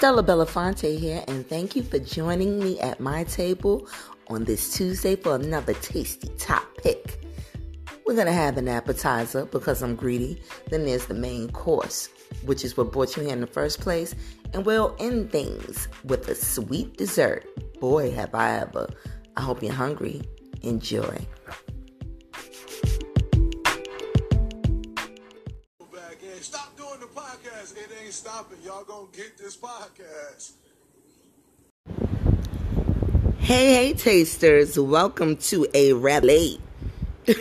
Stella Belafonte here, and thank you for joining me at my table on this Tuesday for another tasty top pick. We're gonna have an appetizer because I'm greedy. Then there's the main course, which is what brought you here in the first place, and we'll end things with a sweet dessert. Boy, have I ever! I hope you're hungry. Enjoy. Ain't stopping. Y'all gonna get this podcast. Hey, hey, tasters. Welcome to a late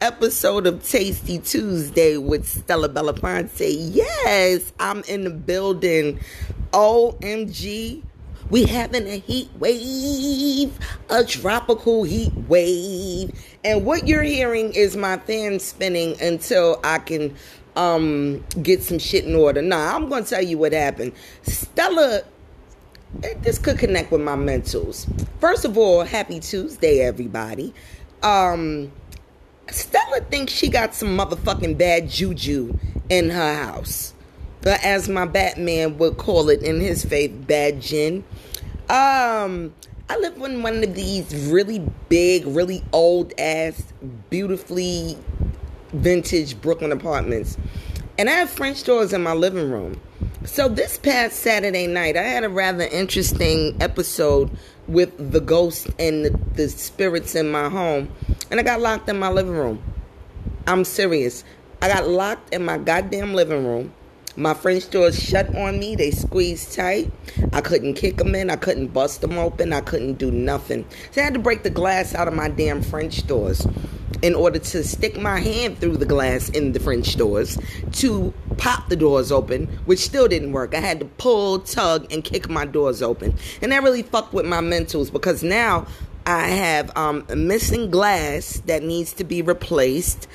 episode of Tasty Tuesday with Stella Belafonte. Yes, I'm in the building. OMG. We having a heat wave, a tropical heat wave. And what you're hearing is my fan spinning until I can um, get some shit in order. Nah, I'm gonna tell you what happened. Stella, this could connect with my mentals. First of all, happy Tuesday, everybody. Um, Stella thinks she got some motherfucking bad juju in her house. But as my Batman would call it in his faith, bad gin. Um, I live in one of these really big, really old ass, beautifully vintage Brooklyn apartments. And I have French doors in my living room. So this past Saturday night, I had a rather interesting episode with the ghosts and the, the spirits in my home. And I got locked in my living room. I'm serious. I got locked in my goddamn living room. My French doors shut on me. They squeezed tight. I couldn't kick them in. I couldn't bust them open. I couldn't do nothing. So I had to break the glass out of my damn French doors in order to stick my hand through the glass in the French doors to pop the doors open, which still didn't work. I had to pull, tug, and kick my doors open. And that really fucked with my mentals because now I have um, missing glass that needs to be replaced.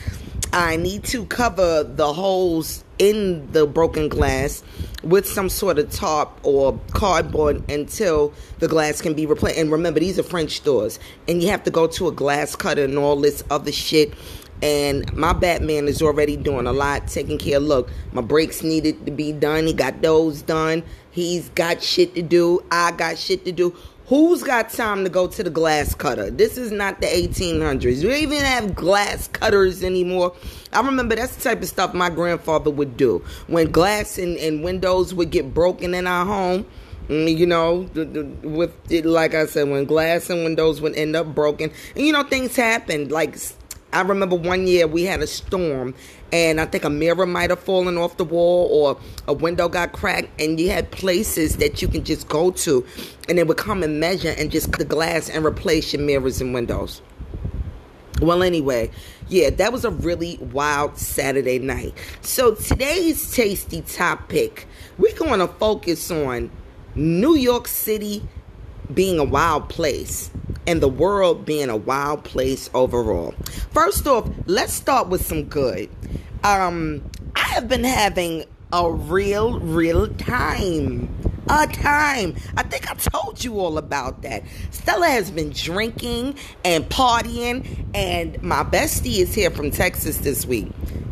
I need to cover the holes in the broken glass with some sort of tarp or cardboard until the glass can be replaced. And remember, these are French doors, and you have to go to a glass cutter and all this other shit. And my Batman is already doing a lot, taking care. Look, my brakes needed to be done. He got those done. He's got shit to do. I got shit to do. Who's got time to go to the glass cutter? This is not the 1800s. We don't even have glass cutters anymore. I remember that's the type of stuff my grandfather would do. When glass and, and windows would get broken in our home, mm, you know, with it, like I said, when glass and windows would end up broken, and you know, things happen. Like I remember one year we had a storm and I think a mirror might have fallen off the wall or a window got cracked and you had places that you can just go to and they would come and measure and just the glass and replace your mirrors and windows. Well, anyway, yeah, that was a really wild Saturday night. So today's tasty topic, we're going to focus on New York City being a wild place and the world being a wild place overall. First off, let's start with some good. Um, I have been having a real, real time. A time. I think I told you all about that. Stella has been drinking and partying, and my bestie is here from Texas this week.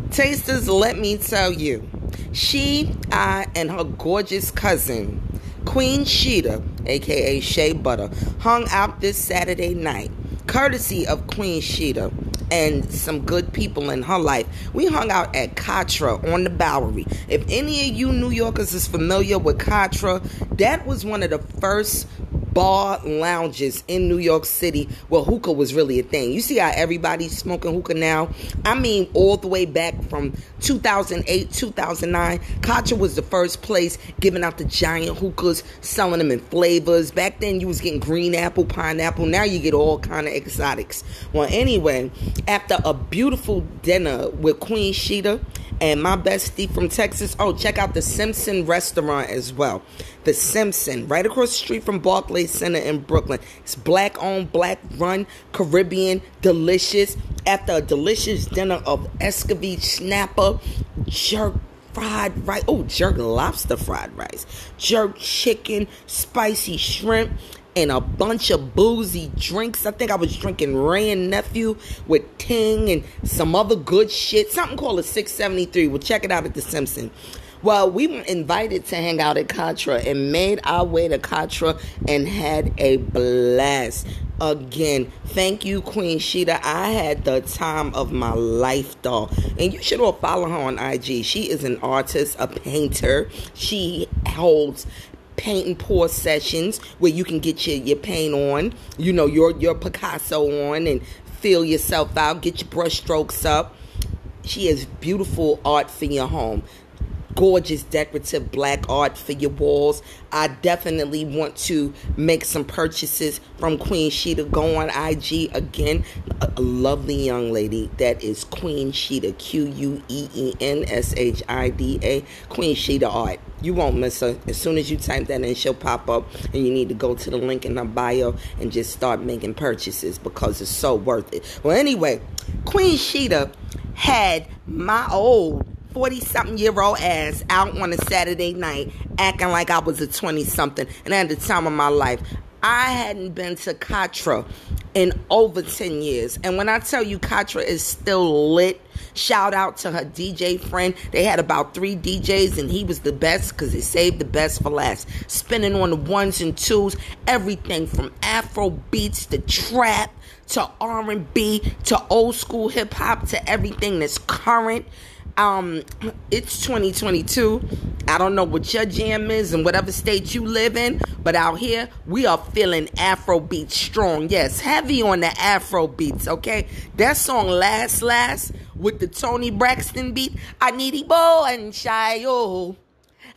Tasters, let me tell you, she, I, and her gorgeous cousin Queen Shida, aka Shea Butter, hung out this Saturday night, courtesy of Queen Shida and some good people in her life. We hung out at Katra on the Bowery. If any of you New Yorkers is familiar with Katra, that was one of the first bar lounges in New York City where hookah was really a thing. You see how everybody's smoking hookah now? I mean, all the way back from 2008, 2009, Katra was the first place giving out the giant hookahs, selling them in flavors. Back then, you was getting green apple, pineapple. Now you get all kind of exotics. Well, anyway, after a beautiful dinner with Queen Shida and my bestie from Texas, oh, check out the Simpson restaurant as well. The Simpson, right across the street from Barclays Center in Brooklyn. It's black owned, black run, Caribbean, delicious. After a delicious dinner of escovitch snapper, jerk fried rice. Oh, jerk lobster fried rice, jerk chicken, spicy shrimp, and a bunch of boozy drinks. I think I was drinking Wray and Nephew with Ting and some other good shit. Something called a 673. Well, check it out at the Simpson. Well, we were invited to hang out at Katra and made our way to Katra and had a blast. Again, thank you, Queen Shida. I had the time of my life, doll. And you should all follow her on IG. She is an artist, a painter. She holds paint and pour sessions where you can get your, your paint on, you know, your your Picasso on and feel yourself out, get your brush strokes up. She has beautiful art for your home gorgeous decorative black art for your walls. I definitely want to make some purchases from Queen Shida. Go on IG again. A, a lovely young lady that is Queen Shida, Q U E E N S H I D A, Queen Shida Art. You won't miss her. As soon as you type that in, she'll pop up, and you need to go to the link in her bio and just start making purchases because it's so worth it. Well, anyway, Queen Shida had my old 40 something year old ass out on a Saturday night acting like I was a 20 something. And at the time of my life, I hadn't been to Katra in over 10 years. And when I tell you Katra is still lit, shout out to her DJ friend. They had about three DJs and he was the best because they saved the best for last. Spinning on the ones and twos, everything from Afro beats to trap to R&B to old school hip hop to everything that's current um it's 2022 i don't know what your jam is in whatever state you live in but out here we are feeling afro beats strong. Yes heavy on the afro beats okay? That song last last with the Toni Braxton beat i need Igbo and shy oh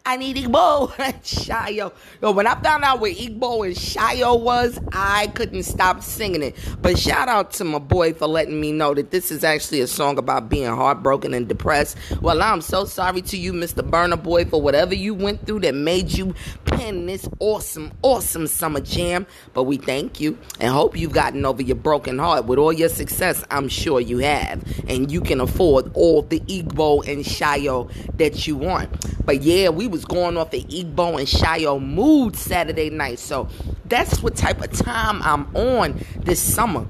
I need Igbo and Shayo. Yo, when I found out where Igbo and Shayo was, I couldn't stop singing it. But shout out to my boy for letting me know that this is actually a song about being heartbroken and depressed. Well, I'm so sorry to you, Mr. Burna Boy, for whatever you went through that made you pen this awesome, awesome summer jam. But we thank you and hope you've gotten over your broken heart. With all your success, I'm sure you have. And you can afford all the Igbo and Shayo that you want. But yeah, we was going off the Igbo and Shayo mood Saturday night. So that's what type of time I'm on this summer.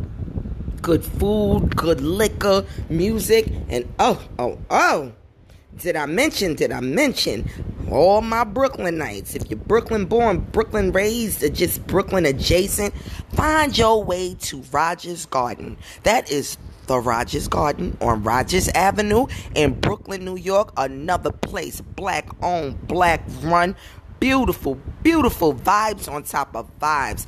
Good food, good liquor, music, and oh, oh, oh. Did I mention, did I mention all my Brooklyn nights? If you're Brooklyn born, Brooklyn raised, or just Brooklyn adjacent, find your way to Rogers Garden. That is the Rogers Garden on Rogers Avenue in Brooklyn, New York. Another place, black owned, black run. Beautiful, beautiful vibes on top of vibes.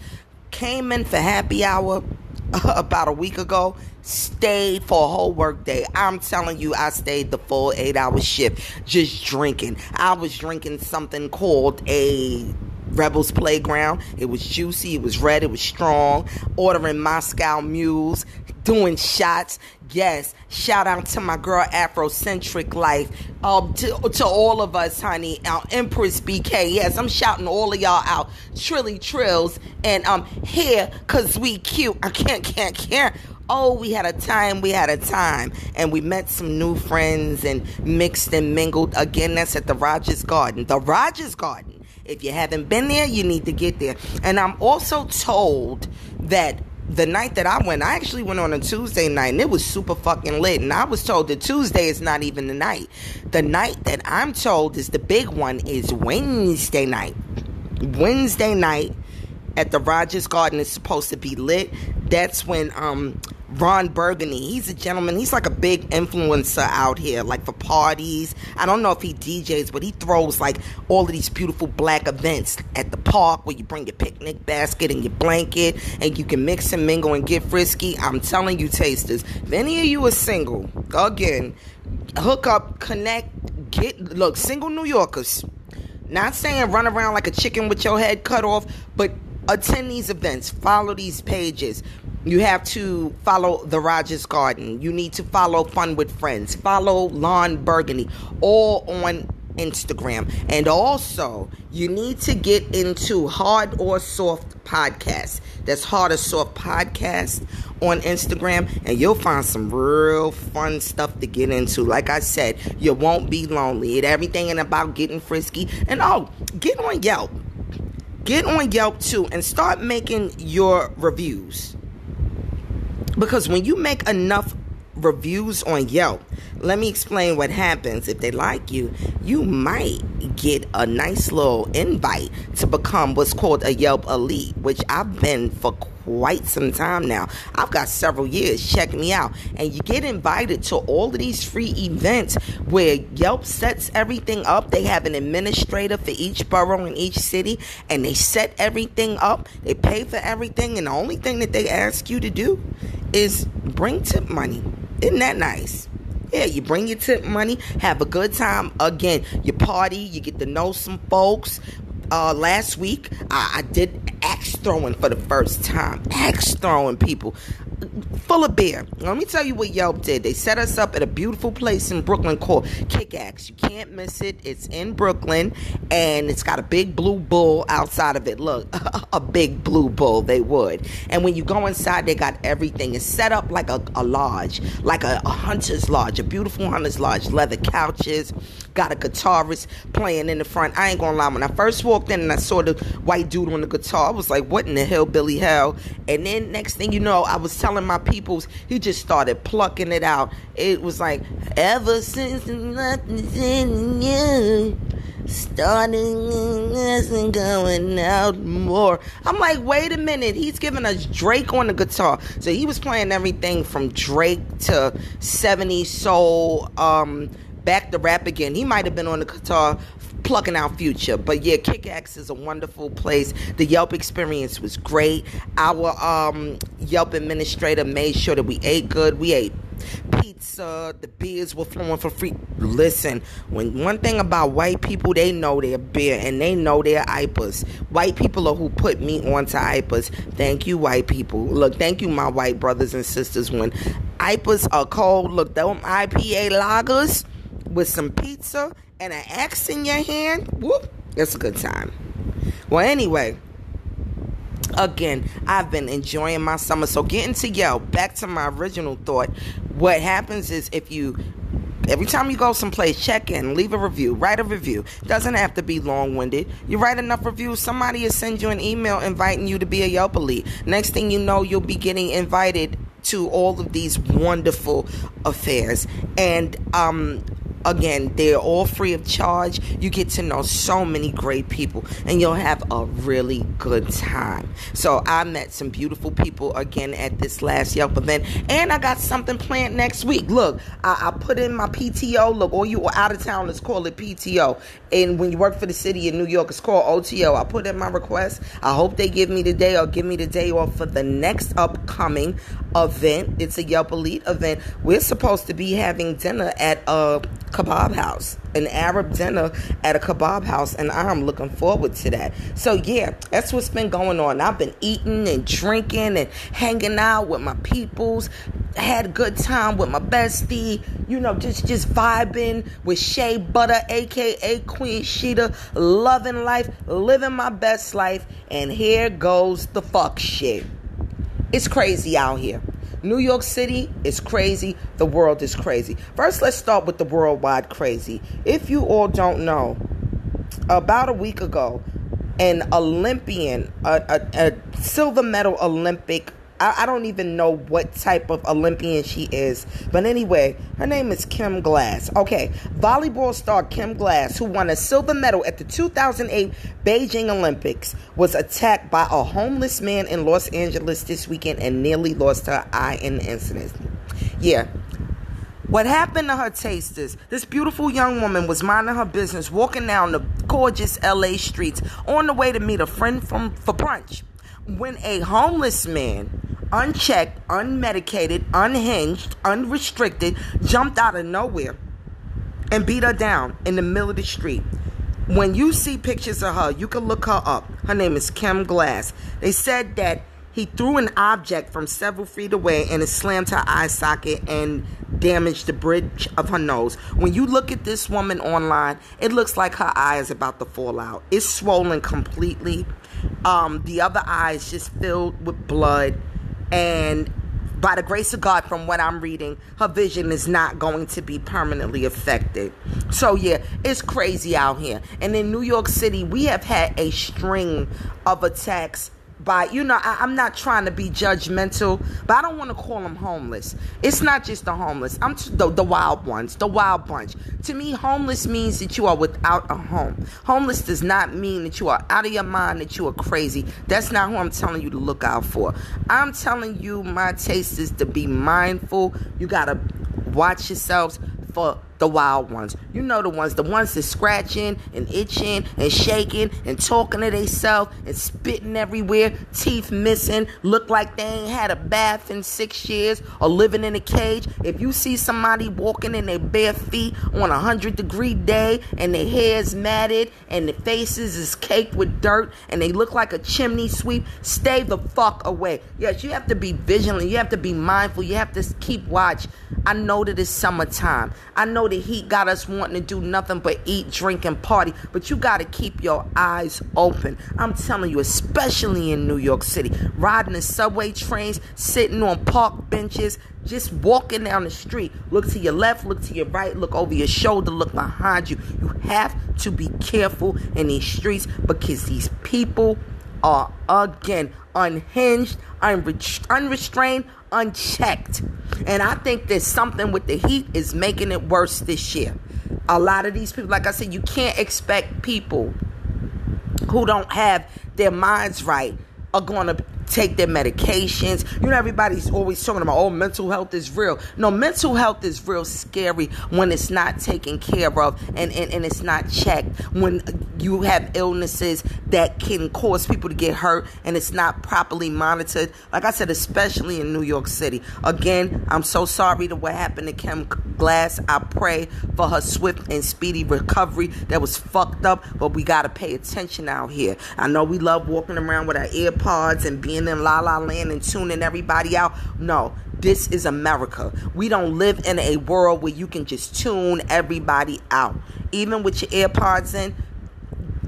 Came in for happy hour about a week ago. Stayed for a whole work day. I'm telling you, I stayed the full eight hour shift just drinking. I was drinking something called a Rebels Playground. It was juicy, it was red, it was strong. Ordering Moscow Mules, doing shots. Yes, shout out to my girl Afrocentric Life. Um, to, to all of us, honey. Our Empress BK. Yes, I'm shouting all of y'all out. Trilly Trills. And um here, cause we cute. I can't, can't, can't. Oh, we had a time, we had a time. And we met some new friends and mixed and mingled. Again, that's at the Rogers Garden. The Rogers Garden. If you haven't been there, you need to get there. And I'm also told that the night that I went, I actually went on a Tuesday night and it was super fucking lit. And I was told that Tuesday is not even the night. The night that I'm told is the big one is Wednesday night. Wednesday night at the Rogers Garden is supposed to be lit. That's when um Ron Burgundy. He's a gentleman. He's like a big influencer out here, like for parties. I don't know if he DJs, but he throws like all of these beautiful black events at the park where you bring your picnic basket and your blanket and you can mix and mingle and get frisky. I'm telling you, tasters, if any of you are single, again, hook up, connect, get, look, single New Yorkers. Not saying run around like a chicken with your head cut off, but attend these events, follow these pages. You have to follow the Rogers Garden. You need to follow Fun with Friends. Follow Lon Burgundy, all on Instagram. And also, you need to get into Hard or Soft Podcast. That's Hard or Soft Podcast on Instagram, and you'll find some real fun stuff to get into. Like I said, you won't be lonely. It everything and about getting frisky. And oh, get on Yelp. Get on Yelp too and start making your reviews. Because when you make enough reviews on Yelp, Let me explain what happens. If they like you, you might get a nice little invite to become what's called a Yelp Elite, which I've been for quite some time now. I've got several years. Check me out. And you get invited to all of these free events where Yelp sets everything up. They have an administrator for each borough in each city, and they set everything up. They pay for everything, and the only thing that they ask you to do is bring tip money. Isn't that nice? Yeah, you bring your tip money, have a good time. Again, you party, you get to know some folks. Uh, last week, I, I did axe throwing for the first time. Axe throwing people full of beer. Let me tell you what Yelp did. They set us up at a beautiful place in Brooklyn called Kick Axe. You can't miss it. It's in Brooklyn and it's got a big blue bull outside of it. Look, a big blue bull, they would. And when you go inside, they got everything. It's set up like a, a lodge, like a, a hunter's lodge, a beautiful hunter's lodge. Leather couches, got a guitarist playing in the front. I ain't gonna lie, when I first walked in and I saw the white dude on the guitar, I was like, what in the hell, Billy Hell? And then next thing you know, I was telling my peoples, he just started plucking it out. It was like, ever since nothing's in you, starting and going out more. I'm like, wait a minute, he's giving us Drake on the guitar. So he was playing everything from Drake to 70s soul, um, back to rap again. He might have been on the guitar plucking out future. But yeah, Kickaxe is a wonderful place. The Yelp experience was great. Our um, Yelp administrator made sure that we ate good. We ate pizza. The beers were flowing for free. Listen, when one thing about white people, they know their beer and they know their IPAs. White people are who put me onto IPAs. Thank you, white people. Look, thank you, my white brothers and sisters. When IPAs are cold, look, them IPA lagers with some pizza and an axe in your hand, whoop, it's a good time. Well, anyway, again, I've been enjoying my summer. So getting to Yelp, back to my original thought, what happens is if you Every time you go someplace, check in, leave a review, write a review. Doesn't have to be long winded. You write enough reviews, somebody will send you an email inviting you to be a Yelp elite. Next thing you know, you'll be getting invited to all of these wonderful affairs. And um, Again, they're all free of charge. You get to know so many great people and you'll have a really good time. So I met some beautiful people again at this last Yelp event. And I got something planned next week. Look, I, I put in my PTO. Look, all you out of town, let's call it PTO. And when you work for the city in New York, it's called OTO. I put in my request. I hope they give me the day or give me the day off for the next upcoming event. It's a Yelp Elite event. We're supposed to be having dinner at a kebab house, an Arab dinner at a kebab house, and I'm looking forward to that. So yeah, that's what's been going on. I've been eating and drinking and hanging out with my peoples. Had a good time with my bestie, you know, just just vibing with Shea Butter, aka Queen Shida, loving life, living my best life, and here goes the fuck shit. It's crazy out here. New York City is crazy. The world is crazy. First, let's start with the worldwide crazy. If you all don't know, about a week ago, an Olympian, a, a, a silver medal Olympic I, I, don't even know what type of Olympian she is. But anyway, her name is Kim Glass. Okay, volleyball star Kim Glass, who won a silver medal at the 2008 Beijing Olympics, was attacked by a homeless man in Los Angeles this weekend and nearly lost her eye in the incident. Yeah. What happened to her tasters? This beautiful young woman was minding her business, walking down the gorgeous LA streets on the way to meet a friend from for brunch when a homeless man unchecked, unmedicated, unhinged, unrestricted, jumped out of nowhere and beat her down in the middle of the street. When you see pictures of her, you can look her up. Her name is Kim Glass. They said that he threw an object from several feet away and it slammed her eye socket and damaged the bridge of her nose. When you look at this woman online, it looks like her eye is about to fall out. It's swollen completely. Um, the other eye is just filled with blood and by the grace of God, from what I'm reading, her vision is not going to be permanently affected. So, yeah, it's crazy out here. And in New York City, we have had a string of attacks by you know I, am not trying to be judgmental but i don't want to call them homeless. It's not just the homeless. I'm t- the, the wild ones the wild bunch. To me homeless means that you are without a home. Homeless does not mean that you are out of your mind that you are crazy. That's not who i'm telling you to look out for. I'm telling you my taste is to be mindful. You gotta watch yourselves for the wild ones. You know the ones, the ones that scratching and itching and shaking and talking to themselves and spitting everywhere, teeth missing, look like they ain't had a bath in six years or living in a cage. If you see somebody walking in their bare feet on a hundred degree day and their hair's matted and their faces is caked with dirt and they look like a chimney sweep, stay the fuck away. Yes, you have to be vigilant. You have to be mindful. You have to keep watch. I know that it's summertime. I know the heat got us wanting to do nothing but eat, drink, and party, but you got to keep your eyes open. I'm telling you, especially in New York City, riding the subway trains, sitting on park benches, just walking down the street. Look to your left, look to your right, look over your shoulder, look behind you. You have to be careful in these streets because these people are again unhinged, unrestrained, unchecked. And I think there's something with the heat is making it worse this year. A lot of these people, like I said, you can't expect people who don't have their minds right are going to take their medications. You know, everybody's always talking about, oh, mental health is real. No, mental health is real scary when it's not taken care of and, and, and it's not checked. When you have illnesses that can cause people to get hurt and it's not properly monitored. Like I said, especially in New York City. Again, I'm so sorry to what happened to Kim Glass. I pray for her swift and speedy recovery. That was fucked up, but we got to pay attention out here. I know we love walking around with our earpods and being in La La Land and tuning everybody out. No, this is America. We don't live in a world where you can just tune everybody out. Even with your AirPods in,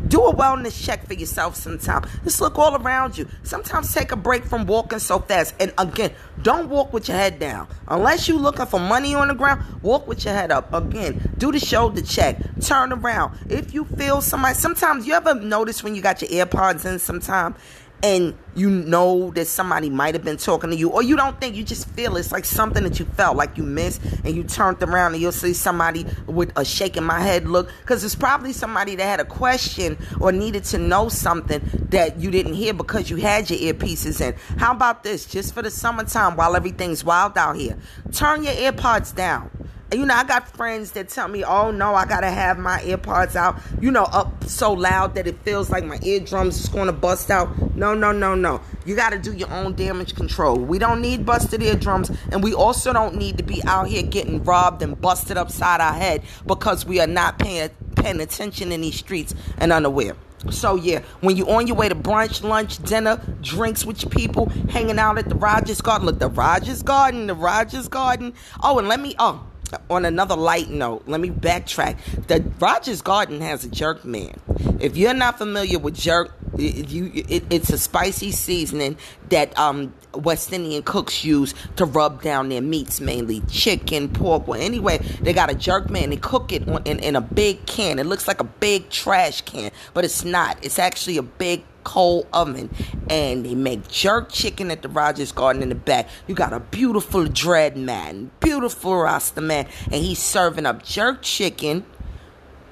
do a wellness check for yourself sometime. Just look all around you. Sometimes take a break from walking so fast. And again, don't walk with your head down. Unless you're looking for money on the ground, walk with your head up. Again, do the shoulder check. Turn around. If you feel somebody, sometimes you ever notice when you got your AirPods in sometime and you know that somebody might have been talking to you, or you don't think, you just feel it's like something that you felt like you missed, and you turned around and you'll see somebody with a shaking my head look, because it's probably somebody that had a question or needed to know something that you didn't hear because you had your earpieces in. How about this? Just for the summertime while everything's wild out here, turn your earpods down you know, I got friends that tell me, oh no, I gotta have my earpods out, you know, up so loud that it feels like my eardrums is gonna bust out. No, no, no, no. You gotta do your own damage control. We don't need busted eardrums, and we also don't need to be out here getting robbed and busted upside our head because we are not paying paying attention in these streets and unaware. So yeah, when you're on your way to brunch, lunch, dinner, drinks with your people, hanging out at the Rogers Garden. Look, the Rogers Garden, the Rogers Garden. Oh, and let me oh on another light note, let me backtrack. The Rogers Garden has a jerk man. If you're not familiar with jerk, you it, it's a spicy seasoning that um, West Indian cooks use to rub down their meats, mainly chicken, pork. Well, anyway, they got a jerk man. They cook it in, in a big can. It looks like a big trash can, but it's not. It's actually a big coal oven and they make jerk chicken at the Rogers Garden in the back. You got a beautiful dread man, beautiful Rasta man, and he's serving up jerk chicken,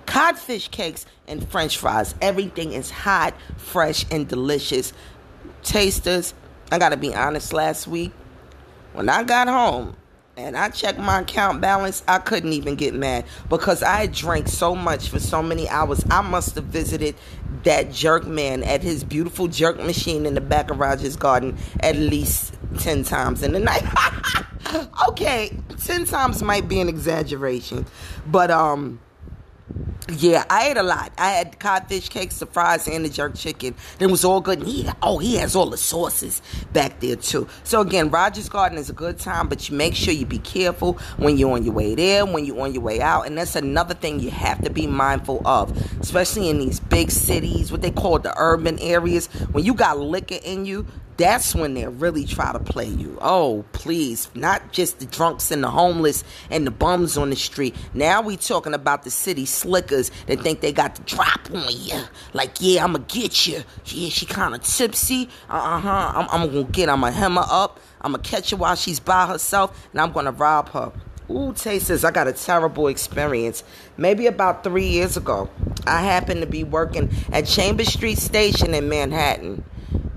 codfish cakes, and french fries. Everything is hot, fresh, and delicious. Tasters, I gotta be honest, last week, when I got home, and I checked my account balance, I couldn't even get mad because I drank so much for so many hours. I must have visited that jerk man at his beautiful jerk machine in the back of Rogers Garden at least 10 times in the night. okay, 10 times might be an exaggeration, but um yeah, I ate a lot. I had codfish cakes, the fries, and the jerk chicken. It was all good. And he, oh, he has all the sauces back there too. So again, Rogers Garden is a good time, but you make sure you be careful when you're on your way there, when you're on your way out, and that's another thing you have to be mindful of, especially in these big cities, what they call the urban areas. When you got liquor in you, that's when they really try to play you. Oh, please. Not just the drunks and the homeless and the bums on the street. Now we talking about the city slickers that think they got the drop on you. Like, yeah, I'm to get you. Yeah, she kind of tipsy. Uh-huh. I'm, I'm going to get, I'm to hem her up. I'm to catch her while she's by herself, and I'm to rob her. Ooh, Tasters, I got a terrible experience. Maybe about three years ago, I happened to be working at Chambers Street Station in Manhattan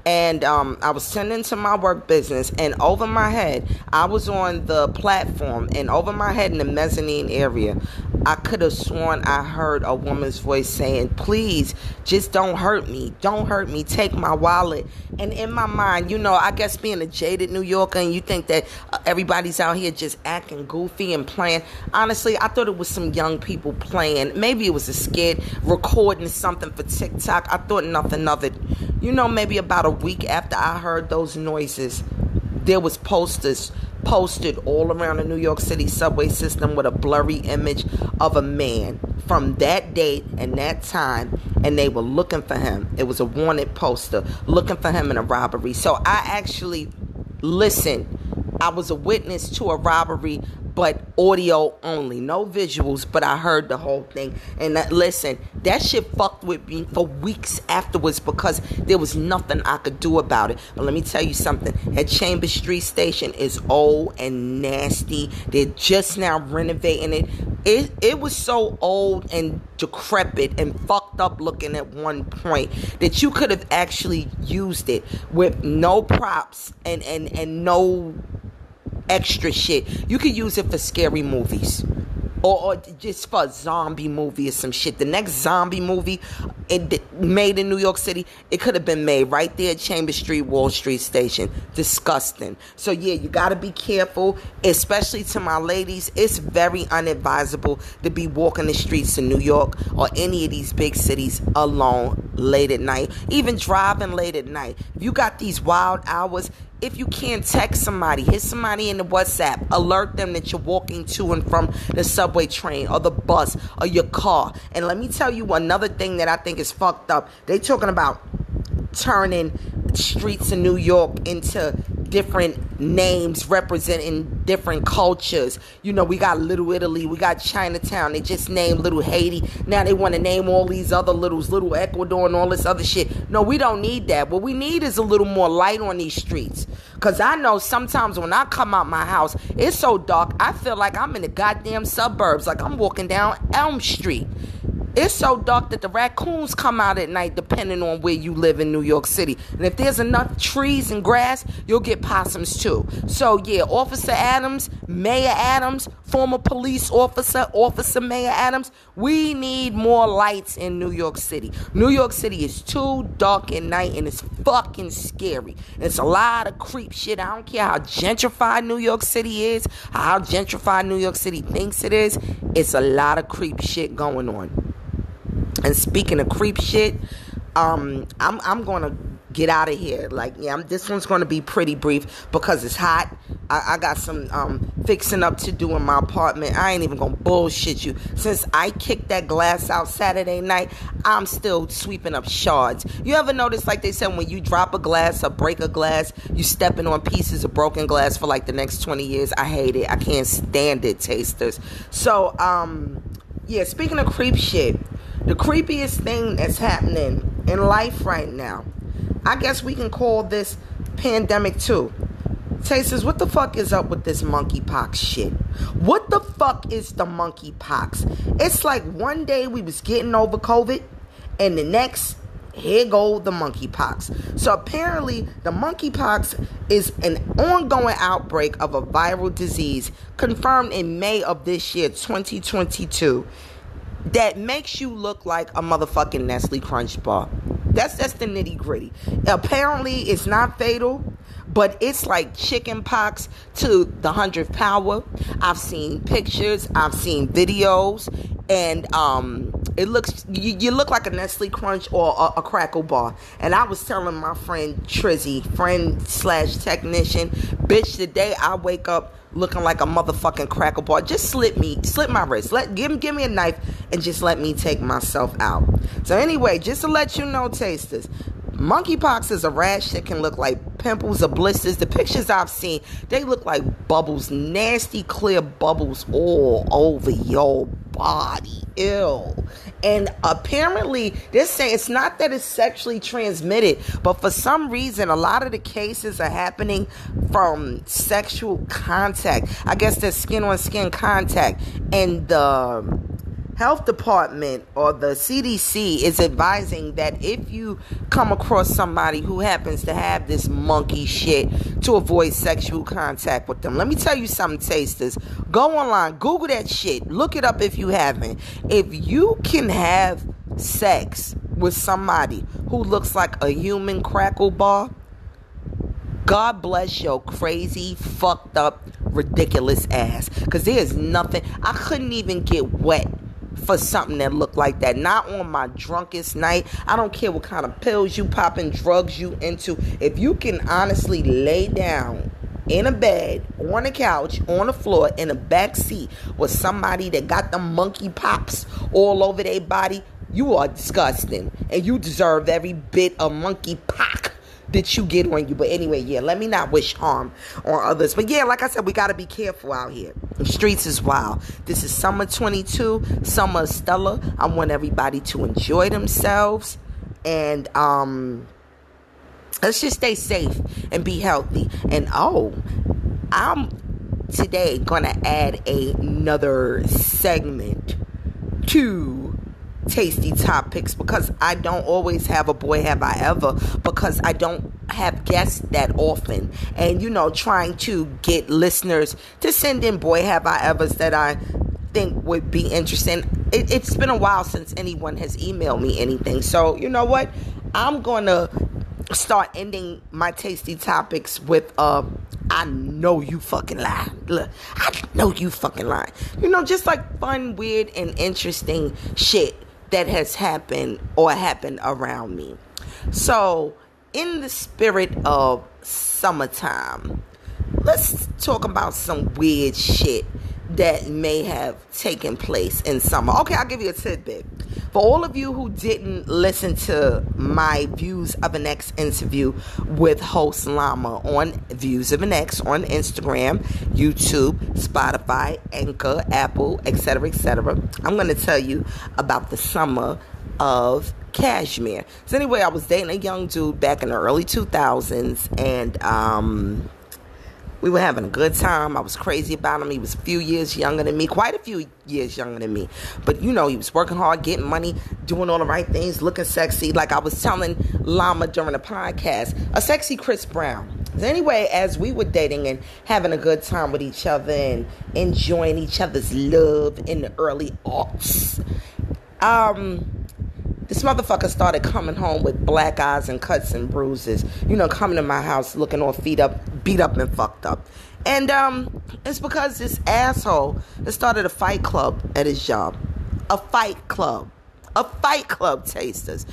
and um, I was tending to my work business, and over my head, I was on the platform, and over my head in the mezzanine area, I could have sworn I heard a woman's voice saying, Please, just don't hurt me. Don't hurt me. Take my wallet. And in my mind, you know, I guess being a jaded New Yorker, and you think that uh, everybody's out here just acting goofy and playing. Honestly, I thought it was some young people playing. Maybe it was a skit, recording something for TikTok. I thought nothing of it. You know, maybe about a week after I heard those noises, there was posters posted all around the New York City subway system with a blurry image of a man from that date and that time and they were looking for him. It was a wanted poster looking for him in a robbery. So I actually listened. I was a witness to a robbery but audio only, no visuals. But I heard the whole thing. And that, listen, that shit fucked with me for weeks afterwards because there was nothing I could do about it. But let me tell you something: that Chambers Street Station is old and nasty. They're just now renovating it. It it was so old and decrepit and fucked up looking at one point that you could have actually used it with no props and and and no extra shit. You could use it for scary movies. Or, or, just for a zombie movie or some shit. The next zombie movie it, made in New York City, it could have been made right there at Chambers Street, Wall Street Station. Disgusting. So yeah, you got to be careful, especially to my ladies. It's very unadvisable to be walking the streets in New York or any of these big cities alone late at night, even driving late at night. If you got these wild hours, if you can't text somebody, hit somebody in the WhatsApp, alert them that you're walking to and from the subway train or the bus or your car. And let me tell you another thing that I think is fucked up. They talking about turning streets in New York into different names representing different cultures. You know, we got Little Italy, we got Chinatown. They just named Little Haiti. Now they want to name all these other littles, Little Ecuador, and all this other shit. No, we don't need that. What we need is a little more light on these streets. Cause I know sometimes when I come out my house, it's so dark. I feel like I'm in the goddamn suburbs, like I'm walking down Elm Street. It's so dark that the raccoons come out at night depending on where you live in New York City. And if there's enough trees and grass, you'll get possums too. So yeah, Officer Adams, Mayor Adams, former police officer, Officer Mayor Adams, we need more lights in New York City. New York City is too dark at night and it's fucking scary. It's a lot of creep shit. I don't care how gentrified New York City is, how gentrified New York City thinks it is. It's a lot of creep shit going on. And speaking of creep shit, um, I'm I'm gonna get out of here. Like, yeah, I'm, this one's gonna be pretty brief because it's hot. I, I got some um, fixing up to do in my apartment. I ain't even gonna bullshit you. Since I kicked that glass out Saturday night, I'm still sweeping up shards. You ever notice, like they said, when you drop a glass or break a glass, you stepping on pieces of broken glass for like the next 20 years? I hate it. I can't stand it, tasters. So, um, yeah, speaking of creep shit. The creepiest thing that's happening in life right now, I guess we can call this pandemic too. Tasters, what the fuck is up with this monkeypox shit? What the fuck is the monkeypox? It's like one day we was getting over COVID, and the next, here go the monkeypox. So apparently, the monkeypox is an ongoing outbreak of a viral disease confirmed in May of this year, 2022 that makes you look like a motherfucking Nestle Crunch bar. That's that's the nitty gritty. Apparently, it's not fatal, but it's like chicken pox to the hundredth power. I've seen pictures, I've seen videos, and um, it looks you, you, look like a Nestle Crunch or a, a, Krackel bar. And I was telling my friend Trizzy, friend slash technician, bitch, the day I wake up looking like a motherfucking Krackel bar. Just slip me, slip my wrist. Let give give me a knife and just let me take myself out. So anyway, just to let you know, tasters, monkeypox is a rash that can look like pimples or blisters. The pictures I've seen, they look like bubbles, nasty clear bubbles all over your body. Ew. And apparently, they're saying it's not that it's sexually transmitted, but for some reason, a lot of the cases are happening from sexual contact. I guess there's skin on skin contact. And the health department or the CDC is advising that if you come across somebody who happens to have this monkey shit to avoid sexual contact with them. Let me tell you something, tasters. Go online, Google that shit. Look it up if you haven't. If you can have sex with somebody who looks like a human Krackel bar, God bless your crazy, fucked up, ridiculous ass. Because there's nothing, I couldn't even get wet for something that looked like that. Not on my drunkest night. I don't care what kind of pills you popping, drugs you into. If you can honestly lay down in a bed, on a couch, on the floor, in a back seat with somebody that got the monkey pops all over their body, you are disgusting. And you deserve every bit of monkey pock that you get on you. But anyway, yeah, let me not wish harm on others. But yeah, like I said, we got to be careful out here. The streets is wild. This is summer 22, summer Stella. I want everybody to enjoy themselves and um let's just stay safe and be healthy. And oh, I'm today going to add another segment to tasty topics because I don't always have a boy have I ever because I don't have guests that often. And you know trying to get listeners to send in boy have I ever's that I think would be interesting. It, it's been a while since anyone has emailed me anything. So you know what? I'm gonna start ending my tasty topics with uh I know you fucking lie. Look, I know you fucking lie. You know, just like fun, weird, and interesting shit that has happened or happened around me. So, in the spirit of summertime, let's talk about some weird shit that may have taken place in summer. Okay, I'll give you a tidbit. For all of you who didn't listen to my Views of an X interview with host Llama on Views of an X on Instagram, YouTube, Spotify, Anchor, Apple, etc., etc., I'm going to tell you about the summer of Cashmere. So anyway, I was dating a young dude back in the early 2000s, and um, we were having a good time. I was crazy about him. He was a few years younger than me, quite a few years younger than me. But you know, he was working hard, getting money, doing all the right things, looking sexy. Like I was telling Llama during the podcast, a sexy Chris Brown. Anyway, as we were dating and having a good time with each other and enjoying each other's love in the early aughts, um, this motherfucker started coming home with black eyes and cuts and bruises. You know, coming to my house looking all feet up, beat up and fucked up. And um, it's because this asshole has started a fight club at his job. A fight club. A fight club, tasters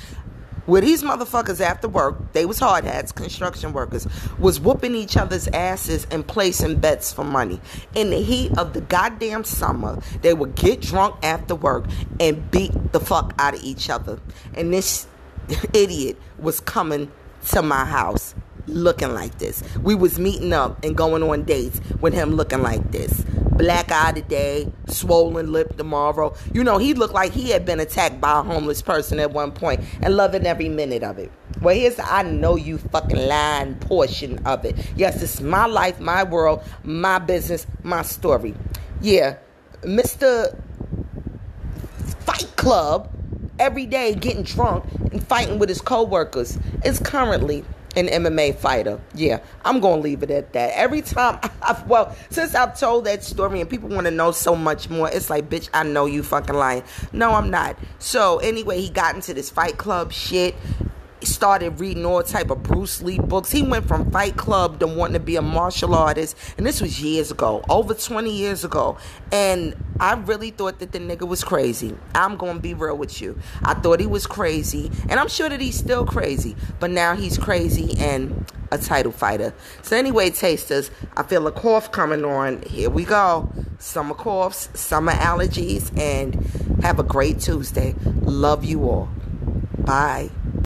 where these motherfuckers after work, they was hard hats, construction workers, was whooping each other's asses and placing bets for money. In the heat of the goddamn summer, they would get drunk after work and beat the fuck out of each other. And this idiot was coming to my house looking like this. We was meeting up and going on dates with him looking like this. Black eye today, swollen lip tomorrow. You know, he looked like he had been attacked by a homeless person at one point and loving every minute of it. Well, here's the I know you fucking lying portion of it. Yes, it's my life, my world, my business, my story. Yeah, Mr. Fight Club every day getting drunk and fighting with his co-workers is currently an MMA fighter. Yeah, I'm going to leave it at that. Every time, I've, well, since I've told that story and people want to know so much more, it's like, bitch, I know you fucking lying. No, I'm not. So, anyway, he got into this fight club shit started reading all type of Bruce Lee books. He went from Fight Club to wanting to be a martial artist, and this was years ago, over 20 years ago. And I really thought that the nigga was crazy. I'm gonna be real with you. I thought he was crazy, and I'm sure that he's still crazy, but now he's crazy and a title fighter. So anyway, tasters, I feel a cough coming on. Here we go. Summer coughs, summer allergies, and have a great Tuesday. Love you all. Bye.